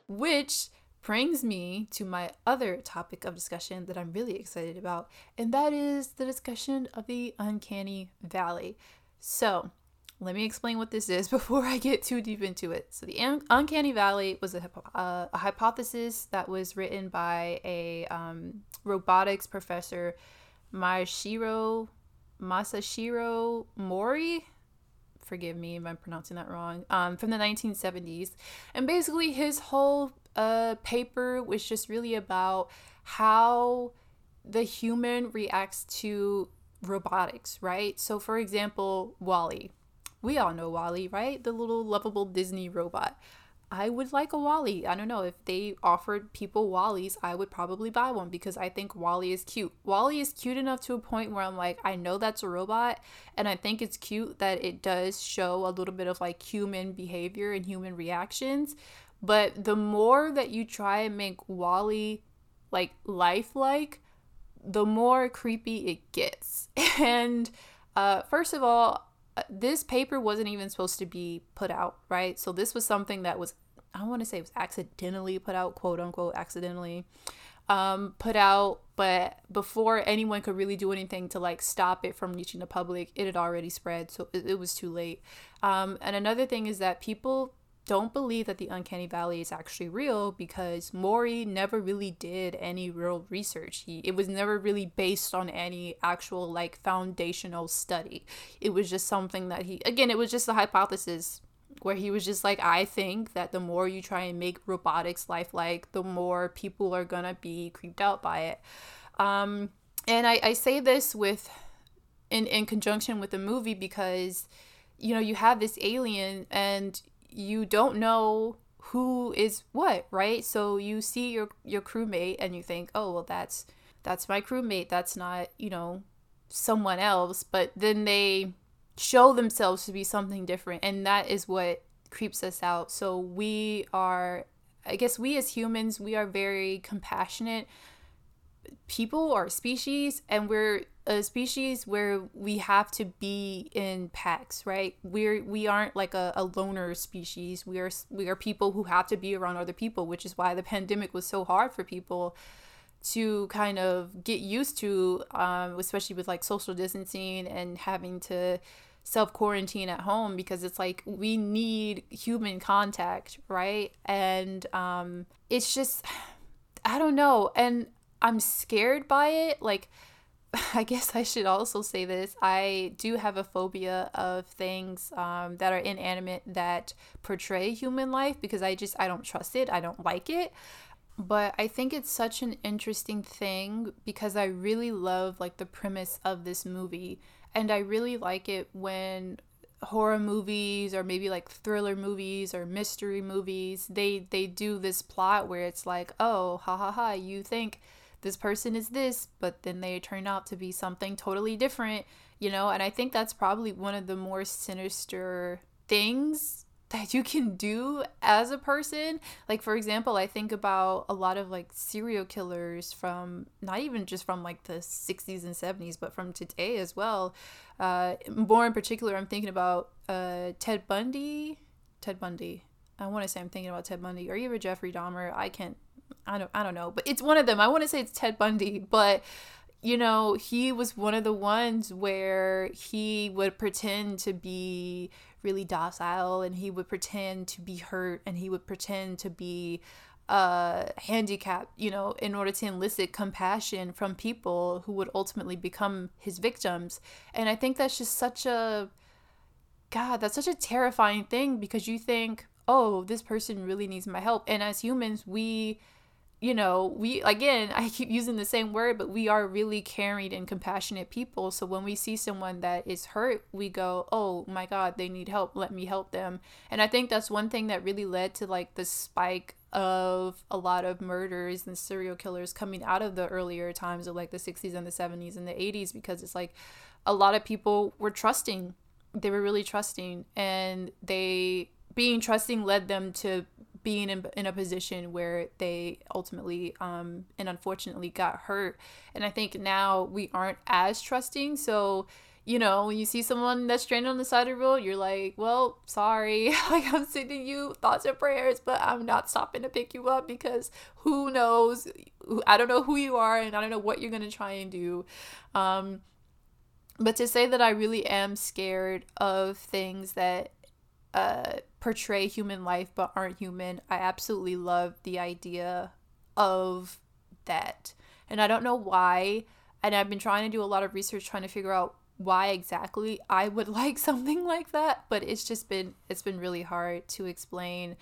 Speaker 1: Which brings me to my other topic of discussion that I'm really excited about, and that is the discussion of the uncanny valley. So, let me explain what this is [laughs] before I get too deep into it. So, the un- uncanny valley was a, uh, a, hypothesis that was written by a um, robotics professor, Masashiro Masashiro Mori forgive me if I'm pronouncing that wrong, um, from the 1970s. And basically, his whole uh, paper was just really about how the human reacts to robotics, right? So, for example, WALL-E. We all know WALL-E, right? The little lovable Disney robot. I would like a WALL-E. I don't know if they offered people WALL-Es, I would probably buy one because I think WALL-E is cute. WALL-E is cute enough to a point where I'm like, I know that's a robot, and I think it's cute that it does show a little bit of like human behavior and human reactions. But the more that you try and make WALL-E like lifelike, the more creepy it gets. [laughs] And uh, first of all, this paper wasn't even supposed to be put out, right? So this was something that was, I want to say it was accidentally put out, quote unquote, accidentally um, put out. But before anyone could really do anything to like stop it from reaching the public, it had already spread. So it, it was too late. Um, and another thing is that people don't believe that the uncanny valley is actually real because Mori never really did any real research. He it was never really based on any actual like foundational study. It was just something that he again it was just a hypothesis where he was just like I think that the more you try and make robotics lifelike, the more people are going to be creeped out by it. Um and I I say this with in in conjunction with the movie because you know you have this alien and you don't know who is what, right? So you see your your crewmate and you think, "Oh, well that's that's my crewmate. That's not you know someone else. But then they show themselves to be something different and that is what creeps us out. So we are i guess we as humans we are very compassionate people or species and we're a species where we have to be in packs right? We're we aren't like a, a loner species. We are we are people who have to be around other people which is why the pandemic was so hard for people to kind of get used to um, especially with like social distancing and having to self quarantine at home because it's like we need human contact right? And um, it's just [sighs] i don't know. And I'm scared by it. Like, [laughs] I guess I should also say this. I do have a phobia of things um, that are inanimate that portray human life because I just I don't trust it. I don't like it. But I think it's such an interesting thing because I really love like the premise of this movie and I really like it when horror movies or maybe like thriller movies or mystery movies they they do this plot where it's like oh ha ha ha you think this person is this, but then they turn out to be something totally different, you know? And I think that's probably one of the more sinister things that you can do as a person. Like, for example, I think about a lot of like serial killers from not even just from like the 60s and 70s, but from today as well. Uh, more in particular, I'm thinking about uh, Ted Bundy. Ted Bundy. I want to say I'm thinking about Ted Bundy or even Jeffrey Dahmer. I can't I don't I don't know, but it's one of them. I want to say it's Ted Bundy, but you know, he was one of the ones where he would pretend to be really docile and he would pretend to be hurt and he would pretend to be uh handicapped, you know, in order to elicit compassion from people who would ultimately become his victims. And I think that's just such a god, that's such a terrifying thing because you think, "Oh, this person really needs my help." And as humans, we you know, we again, I keep using the same word, but we are really caring and compassionate people. So when we see someone that is hurt, we go, "Oh my god, they need help. Let me help them." And I think that's one thing that really led to like the spike of a lot of murders and serial killers coming out of the earlier times of like the 60s and the 70s and the 80s because it's like a lot of people were trusting. They were really trusting and they being trusting led them to being in, in a position where they ultimately um, and unfortunately got hurt. And I think now we aren't as trusting. So, you know, when you see someone that's stranded on the side of the road, you're like, well, sorry. [laughs] like, I'm sending you thoughts and prayers, but I'm not stopping to pick you up because who knows? I don't know who you are and I don't know what you're going to try and do. Um, but to say that I really am scared of things that uh, portray human life but aren't human. I absolutely love the idea of that. And I don't know why. And I've been trying to do a lot of research trying to figure out why exactly I would [laughs] like something like that, but it's just been it's been really hard to explain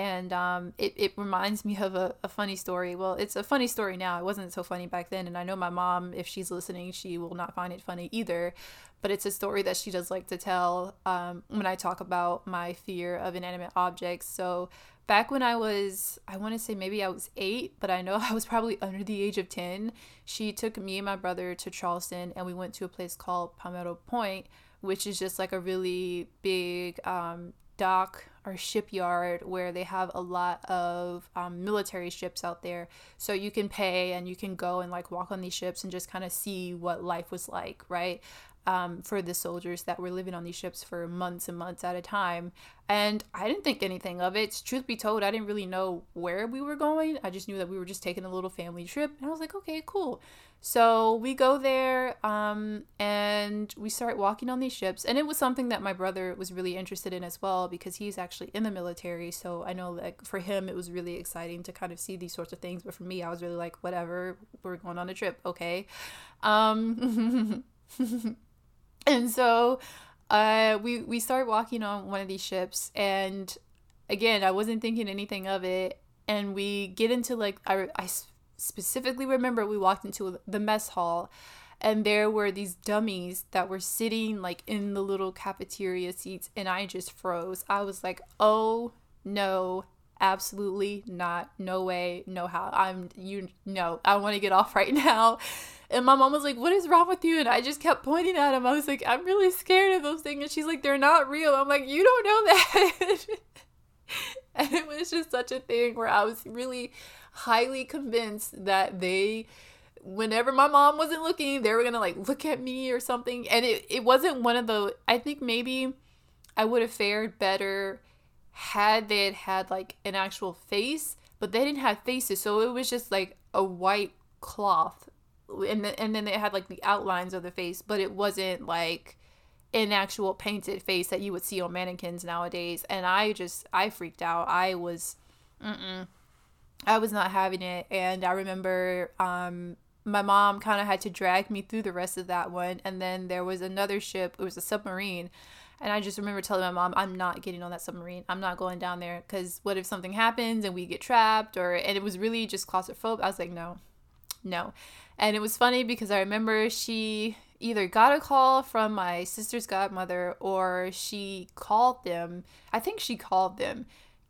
Speaker 1: and um, it, it reminds me of a, a funny story. Well, it's a funny story now. It wasn't so funny back then. And I know my mom, if she's listening, she will not find it funny either. But it's a story that she does like to tell um, when I talk about my fear of inanimate objects. So back when I was, I want to say maybe I was eight, but I know [laughs] I was probably under the age of 10, she took me and my brother to Charleston and we went to a place called Palmetto Point, which is just like a really big um, dock or shipyard where they have a lot of um, military ships out there. So you can pay and you can go and like walk on these ships and just kind of see what life was like, right? Um, for the soldiers that were living on these ships for months and months at a time. And I didn't think anything of it. Truth be told, I didn't really know where we were going. I just knew that we were just taking a little family trip. And I was like, okay, cool. So we go there um, and we start walking on these ships. And it was something that my brother was really interested in as well because he's actually in the military. So I know like for him, it was really exciting to kind of see these sorts of things. But for me, I was really like, whatever, we're going on a trip. Okay. Um, [laughs] and so uh, we, we start walking on one of these ships. And again, I wasn't thinking anything of it. And we get into like, I, I specifically remember we walked into the mess hall and there were these dummies that were sitting like in the little cafeteria seats and I just froze. I was like, "Oh no, Absolutely not. No way. No how. I'm you no. I want to get off right [laughs] now. And my mom was like, What is wrong with you? And I just kept pointing at him. I was like, I'm really scared of those things. And she's like, They're not real. I'm like, You don't know that. [laughs] and it was just such a thing where I was really highly convinced that they whenever my mom wasn't looking, they were gonna like look at me or something. And it, it wasn't one of the I think maybe I would have fared better had they had had like an actual face, but they didn't have faces, so it was just like a white cloth, and then and then they had like the outlines of the face, but it wasn't like an actual painted face that you would see on mannequins nowadays. And I just I freaked out. I was, mm I was not having it, and I remember um my mom kind of had to drag me through the rest of that one, and then there was another ship. It was a submarine and I just remember telling my mom, I'm not getting on that submarine. I'm not going down there because what if something happens and we get trapped? Or, and it was really just claustrophobic. I was like, no, no. And it was funny because I remember she either got a call from my sister's godmother or she called them. I think she called them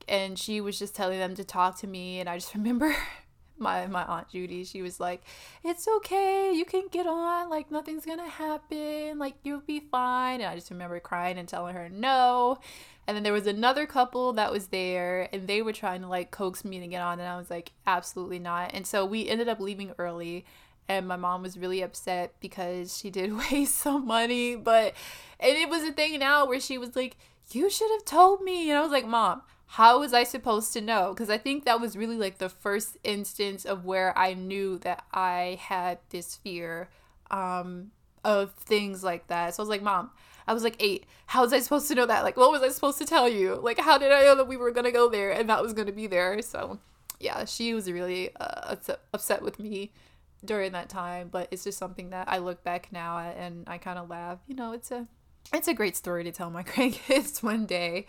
Speaker 1: and she was just telling them to talk to me. And I just [laughs] remember my my aunt Judy, she was like, "It's okay, you can get on. Like nothing's gonna happen. Like you'll be fine." And I just remember crying and telling her no. And then there was another couple that was there, and they were trying to like coax me to get on, and I was like, "Absolutely not." And so we ended up leaving early, and my mom was really upset because she did [laughs] waste some money. But and it was a thing now where she was like, "You should have told me," and I was like, "Mom." how was I supposed to know? Because I think that was really like the first instance of where I knew that I had this fear um, of things like that. So I was like, Mom, I was like eight. How was I supposed to know that? Like, what was I supposed to tell you? Like, how did I know that we were to go there and that was to be there? So, yeah, she was really uh, upset with me during that time. But it's just something that I look back now and I kind of laugh. You know, it's a it's a great story to tell my [laughs] grandkids one day.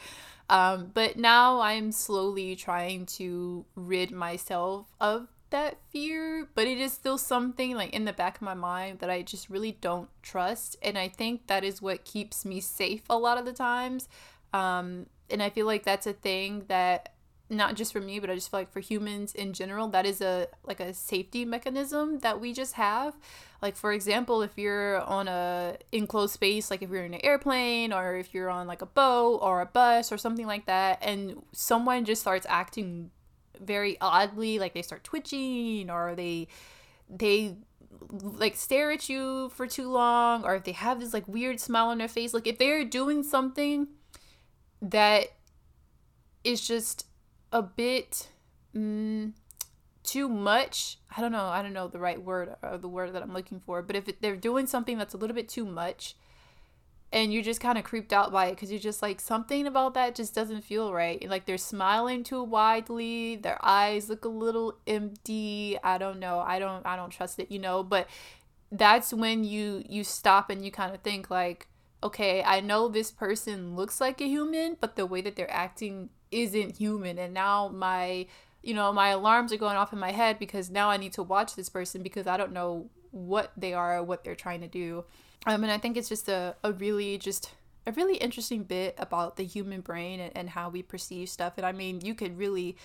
Speaker 1: Um, but now I'm slowly trying to rid myself of that fear, but it is still something like in the back of my mind that I just really don't trust. And I think that is what keeps me safe a lot of the times. Um, and I feel like that's a thing that not just for me, but I just feel like for humans in general, that is a like a safety mechanism that we just have. Like for example, if you're on a enclosed space, like if you're in an airplane or if you're on like a boat or a bus or something like that, and someone just starts acting very oddly, like they start twitching or they they like stare at you for too long or if they have this like weird smile on their face. Like if they're doing something that is just a bit mm, too much i don't know i don't know the right word or the word that i'm looking for but if they're doing something that's a little bit too much and you're just kind of creeped out by it because you're just like something about that just doesn't feel right like they're smiling too widely their eyes look a little empty i don't know i don't i don't trust it you know but that's when you you stop and you kind of think like okay i know this person looks like a human but the way that they're acting isn't human and now my you know, my alarms are going off in my head because now I need to watch this person because I don't know what they are what they're trying to do. Um, and I think it's just a, a really just a really interesting bit about the human brain and, and how we perceive stuff. And I mean, you could really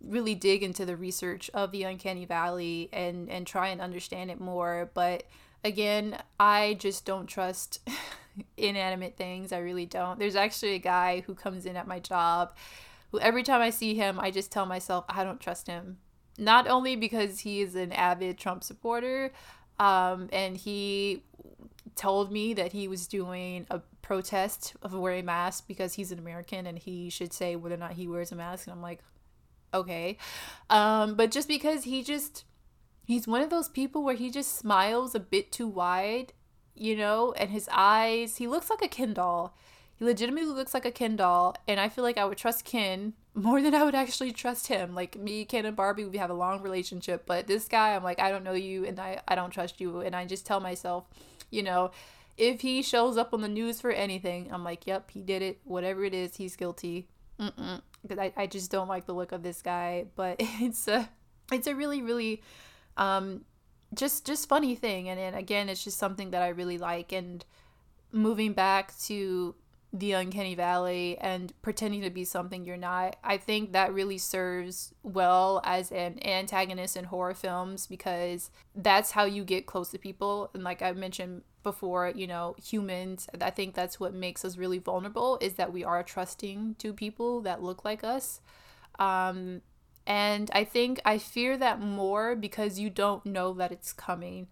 Speaker 1: really dig into the research of the uncanny valley and and try and understand it more but again i just don't trust [laughs] inanimate things i really don't there's actually a guy who comes in at my job who every time I see him, I just tell myself I don't trust him. Not only because he is an avid Trump supporter, um, and he told me that he was doing a protest of wearing masks because he's an American and he should say whether or not he wears a mask. And I'm like, okay. Um, but just because he just, he's one of those people where he just smiles a bit too wide, you know, and his eyes, he looks like a Ken doll. He legitimately looks like a Ken doll, and I feel like I would trust Ken [laughs] more than I would actually trust him. Like me, Ken, and Barbie, we have a long relationship, but this guy, I'm like, I don't know you, and I, I don't trust you, and I just tell myself, you know, if he shows up on the news for anything, I'm like, yep, he did it. Whatever it is, he's guilty. Because I, I just don't like the look of this guy, [laughs] but it's a, it's a really, really, um, just just funny thing, and, and again, it's just something that I really like, and moving back to the uncanny valley and pretending to be something you're not. I think that really serves well as an antagonist in horror films because that's how you get close to people. And like I mentioned before, you know, humans, I think that's what makes us really vulnerable is that we are trusting to people that look like us. Um, and I think I fear that more because you don't know that it's coming.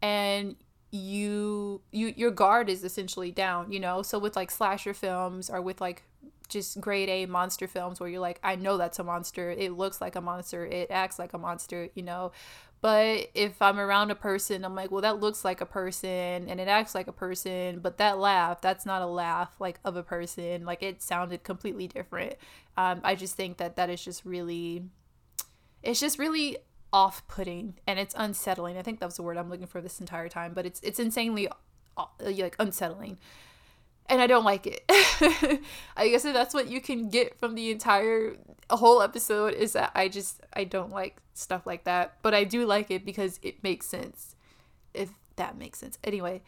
Speaker 1: And you you your guard is essentially down you know? So with like slasher films or with like just grade A monster films where you're like I know that's a monster. It looks like a monster. It acts like a monster you know? But if I'm around a person I'm like well that looks like a person and it acts like a person but that laugh that's not a laugh like of a person. Like it sounded completely different. Um, I just think that that is just really it's just really off-putting and it's unsettling. I think that was the word I'm looking for this entire time, but it's it's insanely uh, like unsettling. And I don't like it. [laughs] I guess if that's what you can get from the entire whole episode is that I just I don't like stuff like that, but I do like it because it makes sense. If that makes sense. Anyway,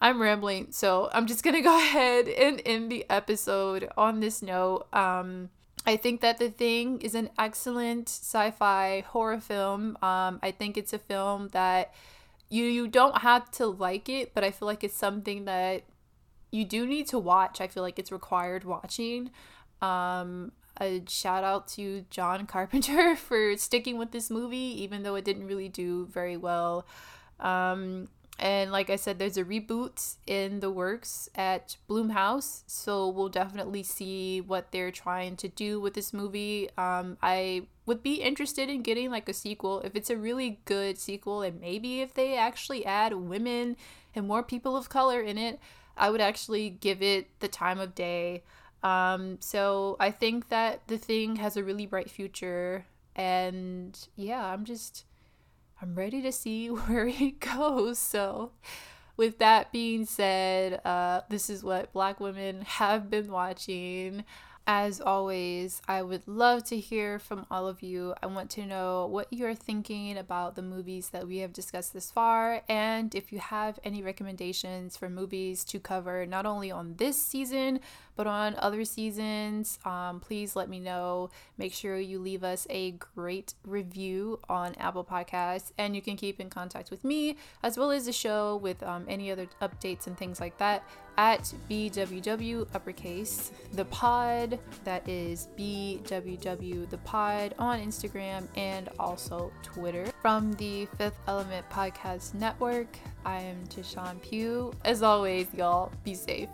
Speaker 1: I'm rambling, so I'm just to [laughs] go ahead and end the episode on this note. Um I think that The Thing is an excellent sci-fi horror film. Um, I think it's a film that you you don't have to like it, but I feel like it's something that you do need to watch. I feel like it's required watching. Um, a shout out to John [laughs] Carpenter for sticking with this movie, even though it didn't really do very well. Um, and like I said, there's a reboot in the works at Blumhouse, so we'll definitely see what they're trying to do with this movie. Um, I would be interested in getting like a sequel if it's a really good sequel, and maybe if they actually add women and more people of color in it, I would actually give it the time of day. Um, so I think that the thing has a really bright future, and yeah, I'm just I'm ready to see [laughs] where it goes. So, with that being said, uh, this is what Black women have been watching. As always, I would love to hear from all of you. I want to know what you're thinking about the movies that we have discussed this far, and if you have any recommendations for movies to cover not only on this season, but on other seasons, um, please let me know. Make sure you leave us a great review on Apple Podcasts, and you can keep in contact with me as well as the show with um, any other updates and things like that at BWW uppercase the pod. That is BWW the pod on Instagram and also Twitter. From the Fifth Element Podcast Network, I am Tashawn Pugh. As always, y'all, be safe.